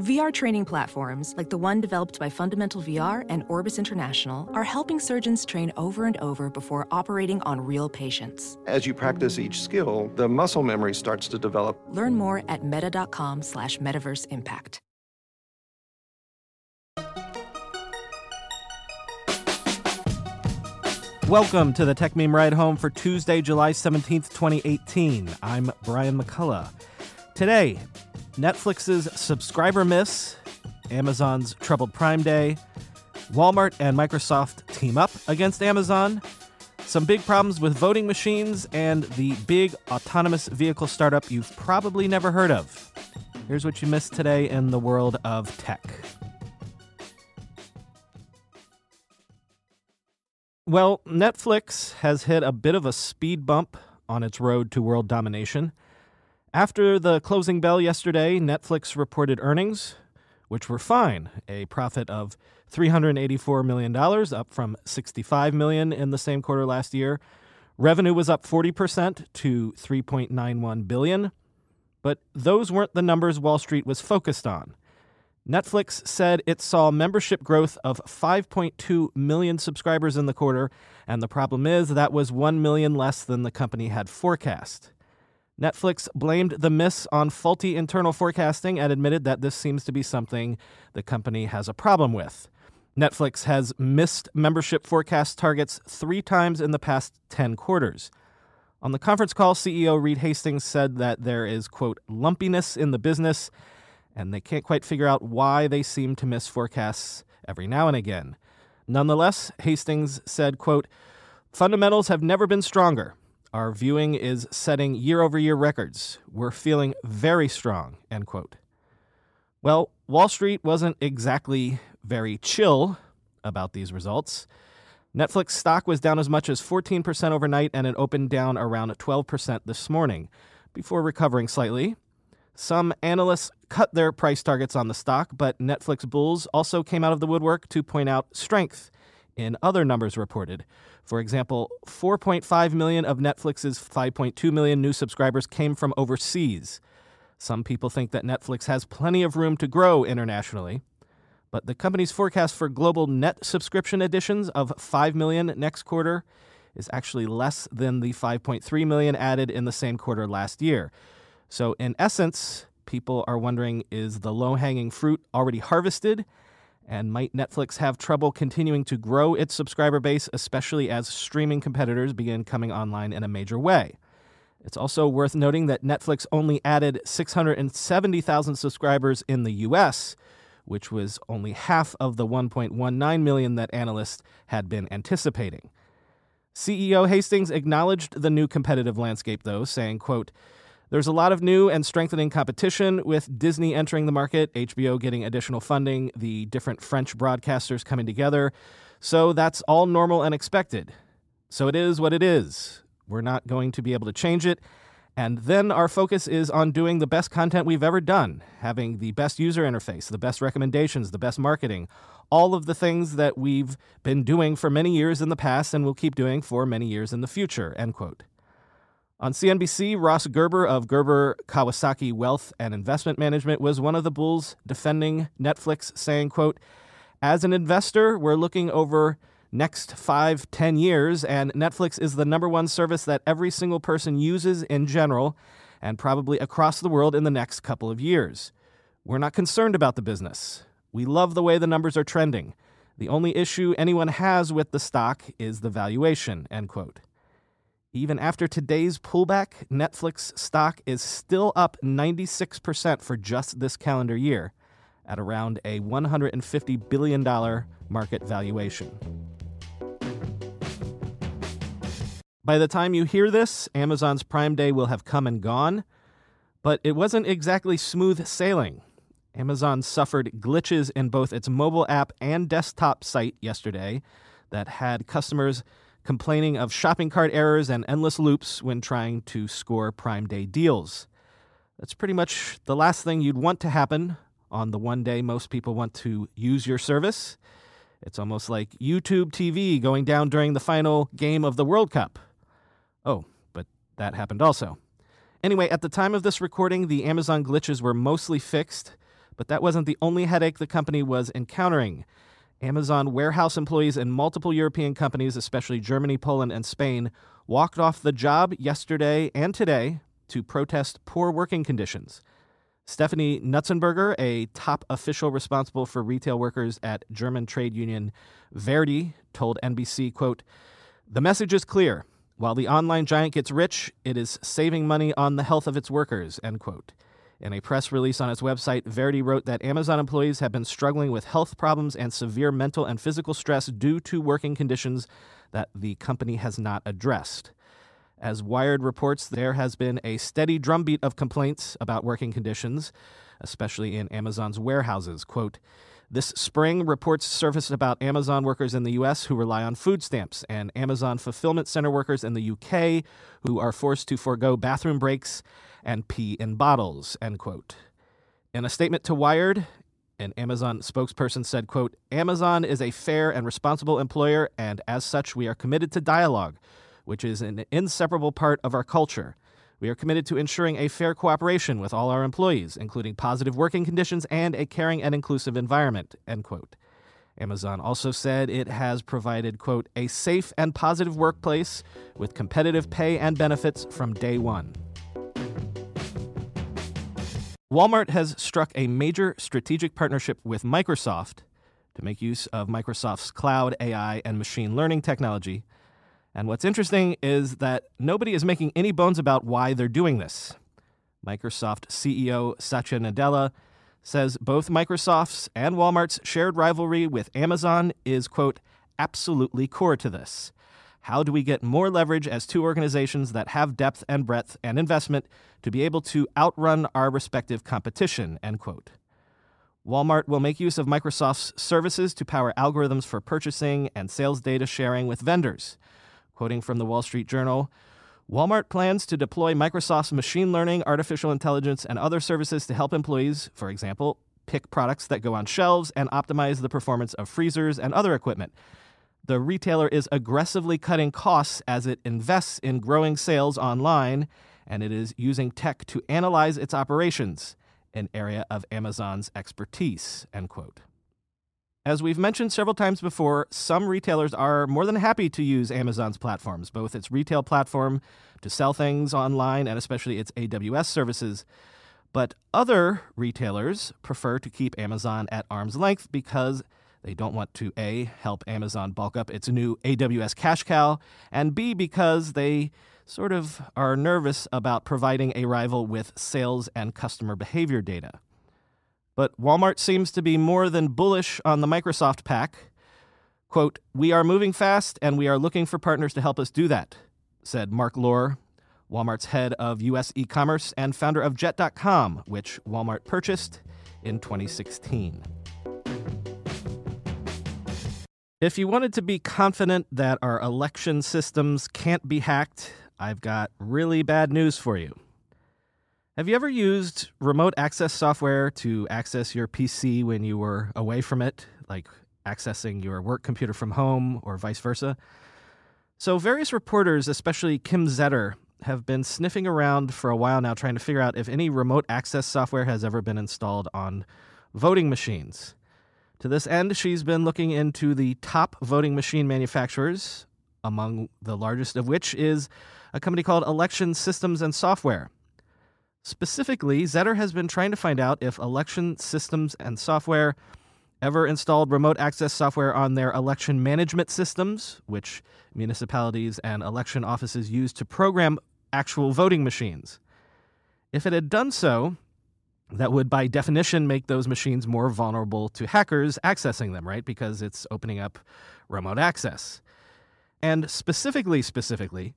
VR training platforms, like the one developed by Fundamental VR and Orbis International, are helping surgeons train over and over before operating on real patients. As you practice each skill, the muscle memory starts to develop. Learn more at meta.com slash metaverse impact. Welcome to the Techmeme Ride Home for Tuesday, July 17th, 2018. I'm Brian McCullough. Today, Netflix's subscriber miss, Amazon's troubled Prime Day, Walmart and Microsoft team up against Amazon, some big problems with voting machines, and the big autonomous vehicle startup you've probably never heard of. Here's what you missed today in the world of tech. Well, Netflix has hit a bit of a speed bump on its road to world domination. After the closing bell yesterday, Netflix reported earnings, which were fine, a profit of $384 million, up from 65 million in the same quarter last year. Revenue was up 40% to 3.91 billion, but those weren't the numbers Wall Street was focused on. Netflix said it saw membership growth of 5.2 million subscribers in the quarter, and the problem is that was 1 million less than the company had forecast. Netflix blamed the miss on faulty internal forecasting and admitted that this seems to be something the company has a problem with. Netflix has missed membership forecast targets three times in the past 10 quarters. On the conference call, CEO Reed Hastings said that there is, quote, lumpiness in the business and they can't quite figure out why they seem to miss forecasts every now and again. Nonetheless, Hastings said, quote, Fundamentals have never been stronger. Our viewing is setting year over year records. We're feeling very strong, end quote. Well, Wall Street wasn't exactly very chill about these results. Netflix stock was down as much as 14% overnight and it opened down around 12% this morning before recovering slightly. Some analysts cut their price targets on the stock, but Netflix bulls also came out of the woodwork to point out strength in other numbers reported. For example, 4.5 million of Netflix's 5.2 million new subscribers came from overseas. Some people think that Netflix has plenty of room to grow internationally. But the company's forecast for global net subscription additions of 5 million next quarter is actually less than the 5.3 million added in the same quarter last year. So, in essence, people are wondering is the low hanging fruit already harvested? And might Netflix have trouble continuing to grow its subscriber base, especially as streaming competitors begin coming online in a major way? It's also worth noting that Netflix only added 670,000 subscribers in the US, which was only half of the 1.19 million that analysts had been anticipating. CEO Hastings acknowledged the new competitive landscape though, saying, quote, there's a lot of new and strengthening competition with Disney entering the market, HBO getting additional funding, the different French broadcasters coming together. So that's all normal and expected. So it is what it is. We're not going to be able to change it. And then our focus is on doing the best content we've ever done, having the best user interface, the best recommendations, the best marketing, all of the things that we've been doing for many years in the past and will keep doing for many years in the future, end quote. On CNBC, Ross Gerber of Gerber Kawasaki Wealth and Investment Management was one of the bulls defending Netflix, saying, quote, As an investor, we're looking over next five, ten years, and Netflix is the number one service that every single person uses in general and probably across the world in the next couple of years. We're not concerned about the business. We love the way the numbers are trending. The only issue anyone has with the stock is the valuation, end quote. Even after today's pullback, Netflix stock is still up 96% for just this calendar year at around a $150 billion market valuation. By the time you hear this, Amazon's Prime Day will have come and gone, but it wasn't exactly smooth sailing. Amazon suffered glitches in both its mobile app and desktop site yesterday that had customers complaining of shopping cart errors and endless loops when trying to score Prime Day deals. That's pretty much the last thing you'd want to happen on the one day most people want to use your service. It's almost like YouTube TV going down during the final game of the World Cup. Oh, but that happened also. Anyway, at the time of this recording, the Amazon glitches were mostly fixed, But that wasn't the only headache the company was encountering. Amazon warehouse employees in multiple European companies, especially Germany, Poland, and Spain, walked off the job yesterday and today to protest poor working conditions. Stephanie Nutzenberger, a top official responsible for retail workers at German trade union Verdi, told NBC, quote, "The message is clear. While the online giant gets rich, it is saving money on the health of its workers." End quote. In a press release on its website, Verdi wrote that Amazon employees have been struggling with health problems and severe mental and physical stress due to working conditions that the company has not addressed. As Wired reports, there has been a steady drumbeat of complaints about working conditions, especially in Amazon's warehouses. Quote, this spring, reports surfaced about Amazon workers in the U.S. who rely on food stamps and Amazon fulfillment center workers in the U.K. who are forced to forego bathroom breaks and pee in bottles, end quote. In a statement to Wired, an Amazon spokesperson said, quote, Amazon is a fair and responsible employer, and as such, we are committed to dialogue, which is an inseparable part of our culture. We are committed to ensuring a fair cooperation with all our employees, including positive working conditions and a caring and inclusive environment, end quote. Amazon also said it has provided, quote, a safe and positive workplace with competitive pay and benefits from day one. Walmart has struck a major strategic partnership with Microsoft to make use of Microsoft's cloud, AI, and machine learning technology. And what's interesting is that nobody is making any bones about why they're doing this. Microsoft CEO Satya Nadella says both Microsoft's and Walmart's shared rivalry with Amazon is, quote, absolutely core to this. How do we get more leverage as two organizations that have depth and breadth and investment to be able to outrun our respective competition? End quote. Walmart will make use of Microsoft's services to power algorithms for purchasing and sales data sharing with vendors. Quoting from the Wall Street Journal, Walmart plans to deploy Microsoft's machine learning, artificial intelligence, and other services to help employees, for example, pick products that go on shelves and optimize the performance of freezers and other equipment the retailer is aggressively cutting costs as it invests in growing sales online, and it is using tech to analyze its operations, an area of Amazon's expertise. End quote. As we've mentioned several times before, some retailers are more than happy to use Amazon's platforms, both its retail platform to sell things online and especially its AWS services. But other retailers prefer to keep Amazon at arm's length because they don't want to A, help Amazon bulk up its new AWS cash cow, and B, because they sort of are nervous about providing a rival with sales and customer behavior data. But Walmart seems to be more than bullish on the Microsoft pack. Quote, We are moving fast and we are looking for partners to help us do that, said Mark Lore, Walmart's head of U.S. e commerce and founder of Jet.com, which Walmart purchased in 2016. If you wanted to be confident that our election systems can't be hacked, I've got really bad news for you. Have you ever used remote access software to access your PC when you were away from it, like accessing your work computer from home or vice versa? So, various reporters, especially Kim Zetter, have been sniffing around for a while now trying to figure out if any remote access software has ever been installed on voting machines. To this end, she's been looking into the top voting machine manufacturers, among the largest of which is a company called Election Systems and Software. Specifically, Zetter has been trying to find out if Election Systems and Software ever installed remote access software on their election management systems, which municipalities and election offices use to program actual voting machines. If it had done so, that would by definition make those machines more vulnerable to hackers accessing them, right? Because it's opening up remote access. And specifically, specifically,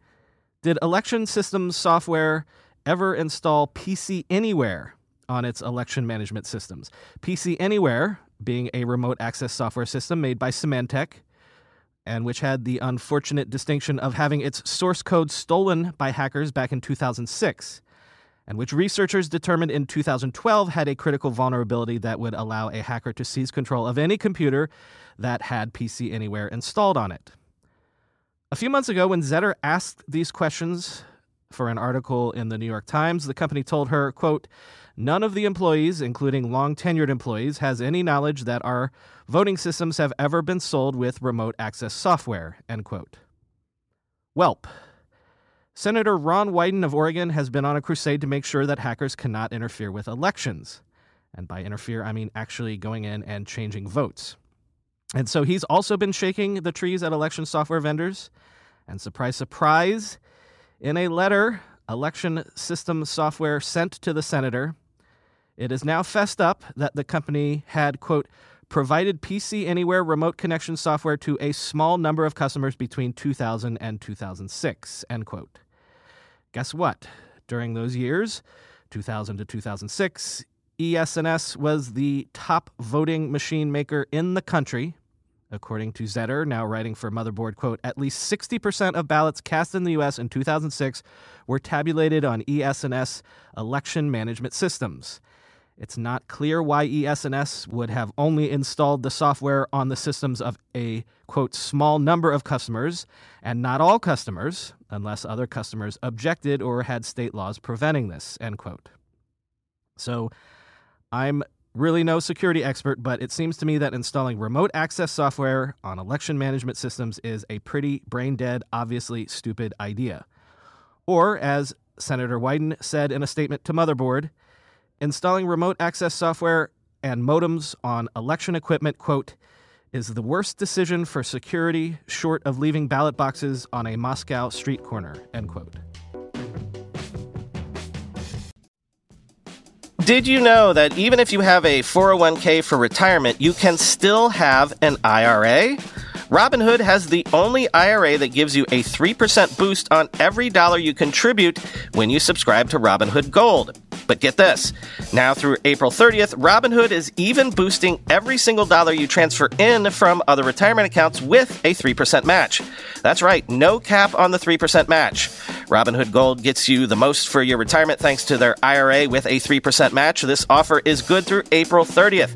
did election systems software ever install PC Anywhere on its election management systems? PC Anywhere being a remote access software system made by Symantec, and which had the unfortunate distinction of having its source code stolen by hackers back in 2006 and which researchers determined in 2012 had a critical vulnerability that would allow a hacker to seize control of any computer that had PC Anywhere installed on it. A few months ago, when Zetter asked these questions for an article in the New York Times. The company told her, quote, None of the employees, including long tenured employees, has any knowledge that our voting systems have ever been sold with remote access software. End quote. Welp. Senator Ron Wyden of Oregon has been on a crusade to make sure that hackers cannot interfere with elections. And by interfere, I mean actually going in and changing votes. And so he's also been shaking the trees at election software vendors. And surprise, surprise, in a letter election system software sent to the senator, it is now fessed up that the company had, quote, provided PC Anywhere remote connection software to a small number of customers between 2000 and 2006, end quote. Guess what? During those years, 2000 to 2006, ES&S was the top voting machine maker in the country. According to Zetter, now writing for Motherboard, quote, at least 60% of ballots cast in the U.S. in 2006 were tabulated on ES&S election management systems. It's not clear why ES&S would have only installed the software on the systems of a quote small number of customers and not all customers unless other customers objected or had state laws preventing this end quote. So I'm really no security expert, but it seems to me that installing remote access software on election management systems is a pretty brain dead, obviously stupid idea. Or as Senator Wyden said in a statement to Motherboard, Installing remote access software and modems on election equipment, quote, is the worst decision for security short of leaving ballot boxes on a Moscow street corner, end quote. Did you know that even if you have a 401k for retirement, you can still have an IRA? Robinhood has the only IRA that gives you a 3% boost on every dollar you contribute when you subscribe to Robinhood Gold. But get this now through April 30th, Robinhood is even boosting every single dollar you transfer in from other retirement accounts with a 3% match. That's right, no cap on the 3% match. Robinhood Gold gets you the most for your retirement thanks to their IRA with a 3% match. This offer is good through April 30th.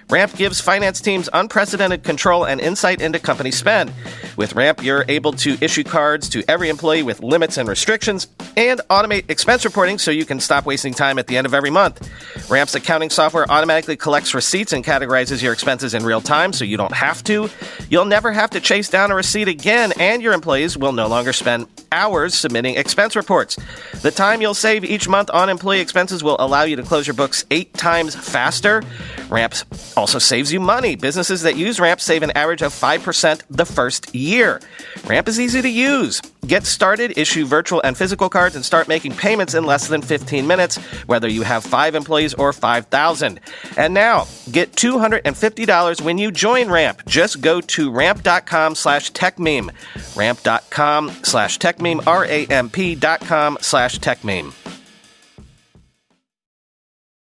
Ramp gives finance teams unprecedented control and insight into company spend. With Ramp, you're able to issue cards to every employee with limits and restrictions and automate expense reporting so you can stop wasting time at the end of every month. Ramp's accounting software automatically collects receipts and categorizes your expenses in real time so you don't have to. You'll never have to chase down a receipt again, and your employees will no longer spend hours submitting expense reports. The time you'll save each month on employee expenses will allow you to close your books eight times faster. Ramp also saves you money. Businesses that use Ramp save an average of 5% the first year. Ramp is easy to use. Get started, issue virtual and physical cards, and start making payments in less than 15 minutes, whether you have five employees or 5,000. And now, get $250 when you join Ramp. Just go to ramp.com slash techmeme. Ramp.com slash techmeme, R-A-M-P dot com slash techmeme.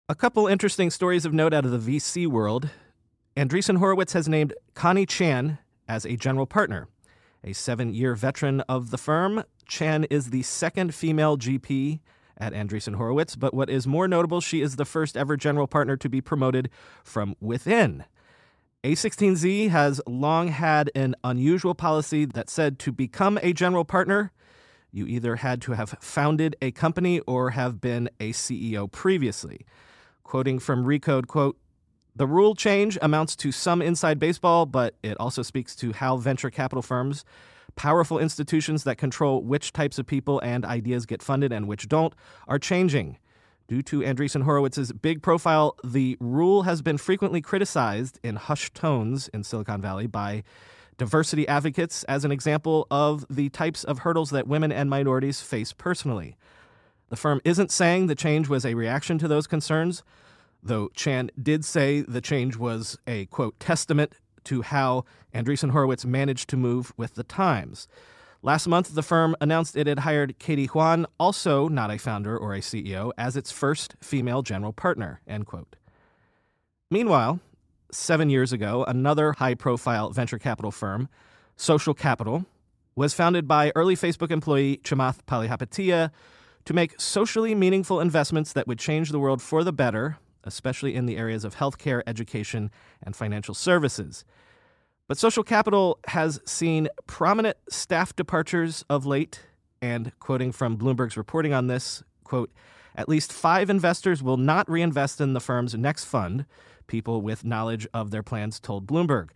A couple interesting stories of note out of the VC world. Andreessen Horowitz has named Connie Chan as a general partner. A seven year veteran of the firm, Chan is the second female GP at Andreessen Horowitz, but what is more notable, she is the first ever general partner to be promoted from within. A16Z has long had an unusual policy that said to become a general partner, you either had to have founded a company or have been a CEO previously. Quoting from Recode, quote, the rule change amounts to some inside baseball, but it also speaks to how venture capital firms, powerful institutions that control which types of people and ideas get funded and which don't, are changing. Due to Andreessen Horowitz's big profile, the rule has been frequently criticized in hushed tones in Silicon Valley by diversity advocates as an example of the types of hurdles that women and minorities face personally. The firm isn't saying the change was a reaction to those concerns, though Chan did say the change was a, quote, testament to how Andreessen Horowitz managed to move with the times. Last month, the firm announced it had hired Katie Haun, also not a founder or a CEO, as its first female general partner, end quote. Meanwhile, seven years ago, another high profile venture capital firm, Social Capital, was founded by early Facebook employee Chamath Palihapitiya to make socially meaningful investments that would change the world for the better especially in the areas of healthcare, education, and financial services. But social capital has seen prominent staff departures of late, and quoting from Bloomberg's reporting on this, quote, at least five investors will not reinvest in the firm's next fund, people with knowledge of their plans told Bloomberg.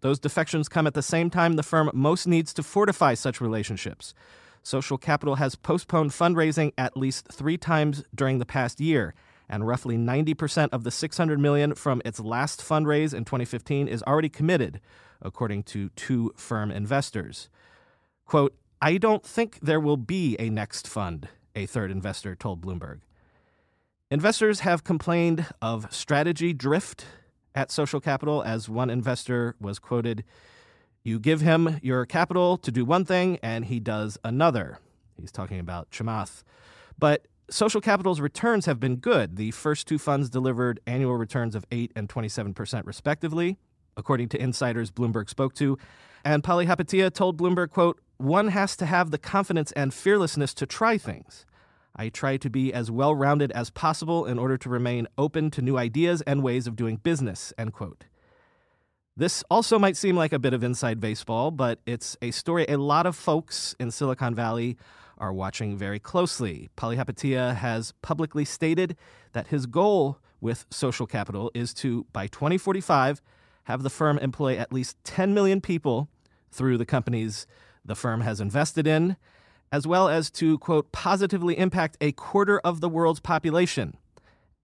Those defections come at the same time the firm most needs to fortify such relationships. Social Capital has postponed fundraising at least three times during the past year, and roughly 90% of the 600 million from its last fundraise in 2015 is already committed, according to two firm investors. Quote, I don't think there will be a next fund, a third investor told Bloomberg. Investors have complained of strategy drift at Social Capital, as one investor was quoted You give him your capital to do one thing, and he does another. He's talking about Chamath. But Social Capital's returns have been good. The first two funds delivered annual returns of 8 and 27% respectively, according to insiders Bloomberg spoke to. And Palihapitiya told Bloomberg, quote, "One has to have the confidence and fearlessness to try things. I try to be as well-rounded as possible in order to remain open to new ideas and ways of doing business." End quote. This also might seem like a bit of inside baseball, but it's a story a lot of folks in Silicon Valley are watching very closely. Palihapitiya has publicly stated that his goal with social capital is to, by 2045, have the firm employ at least 10 million people through the companies the firm has invested in, as well as to, quote, positively impact a quarter of the world's population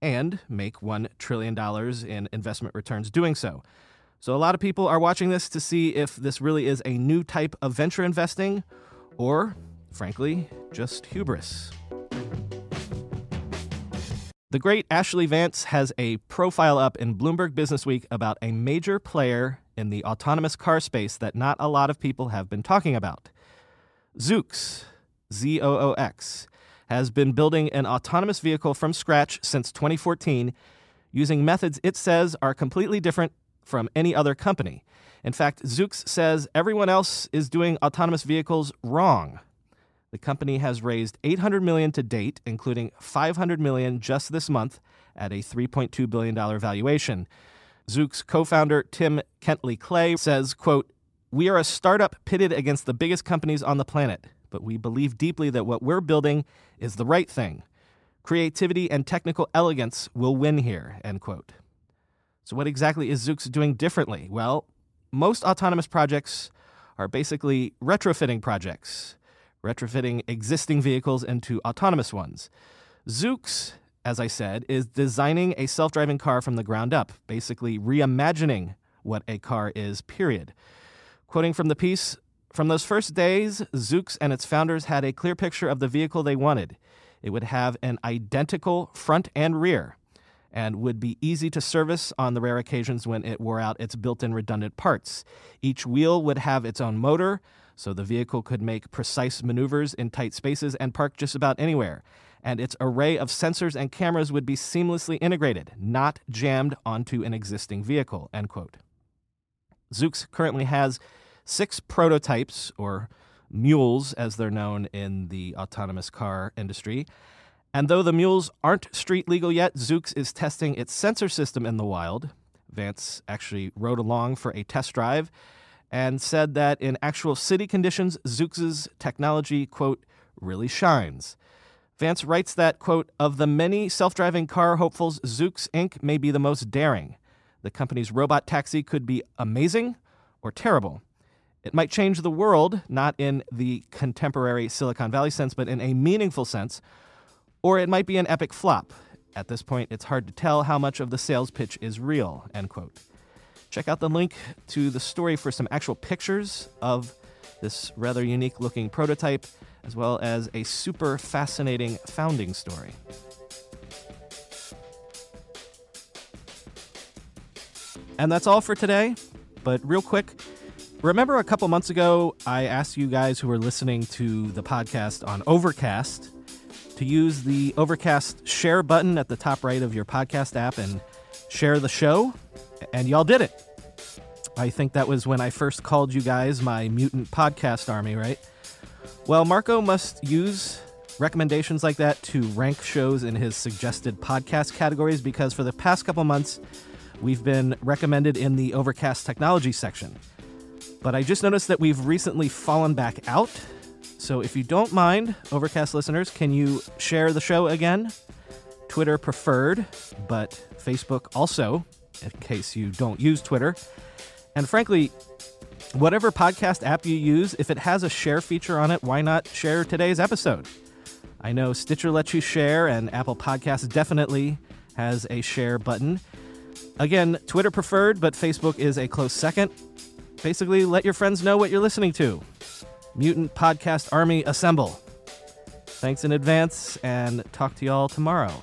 and make $1 trillion in investment returns doing so. So, a lot of people are watching this to see if this really is a new type of venture investing or Frankly, just hubris. The great Ashley Vance has a profile up in Bloomberg Businessweek about a major player in the autonomous car space that not a lot of people have been talking about. Zoox, Z O O X, has been building an autonomous vehicle from scratch since 2014 using methods it says are completely different from any other company. In fact, Zoox says everyone else is doing autonomous vehicles wrong. The company has raised 800 million to date, including 500 million just this month at a 3.2 billion dollar valuation. Zoox co-founder Tim Kentley Klay says, quote, "We are a startup pitted against the biggest companies on the planet, but we believe deeply that what we're building is the right thing. Creativity and technical elegance will win here." End quote. So what exactly is Zoox doing differently? Well, most autonomous projects are basically retrofitting projects retrofitting existing vehicles into autonomous ones. Zoox, as I said, is designing a self driving car from the ground up, basically reimagining what a car is, period. Quoting from the piece, from those first days, Zoox and its founders had a clear picture of the vehicle they wanted. It would have an identical front and rear and would be easy to service on the rare occasions when it wore out its built in redundant parts. Each wheel would have its own motor, so the vehicle could make precise maneuvers in tight spaces and park just about anywhere. And its array of sensors and cameras would be seamlessly integrated, not jammed onto an existing vehicle. End quote. Currently has six prototypes, or mules as they're known in the autonomous car industry. And though the mules aren't street legal yet, Zoox is testing its sensor system in the wild. Vance actually rode along for a test drive and said that in actual city conditions, Zoox's technology, quote, really shines. Vance writes that, quote, of the many self driving car hopefuls, Zoox Inc. may be the most daring. The company's robot taxi could be amazing or terrible. It might change the world, not in the contemporary Silicon Valley sense, but in a meaningful sense, or it might be an epic flop. At this point, it's hard to tell how much of the sales pitch is real, end quote. Check out the link to the story for some actual pictures of this rather unique looking prototype, as well as a super fascinating founding story. And that's all for today. But real quick, remember a couple months ago, I asked you guys who were listening to the podcast on Overcast to use the Overcast share button at the top right of your podcast app and share the show. And y'all did it. I think that was when I first called you guys my mutant podcast army, right? Well, Marco must use recommendations like that to rank shows in his suggested podcast categories because for the past couple months, we've been recommended in the Overcast technology section. But I just noticed that we've recently fallen back out. So if you don't mind, Overcast listeners, can you share the show again? Twitter preferred, but Facebook also, in case you don't use Twitter. And frankly, whatever podcast app you use, if it has a share feature on it, why not share today's episode? I know Stitcher lets you share, and Apple Podcasts definitely has a share button. Again, Twitter preferred, but Facebook is a close second. Basically, let your friends know what you're listening to. Mutant Podcast Army Assemble. Thanks in advance, and talk to y'all tomorrow.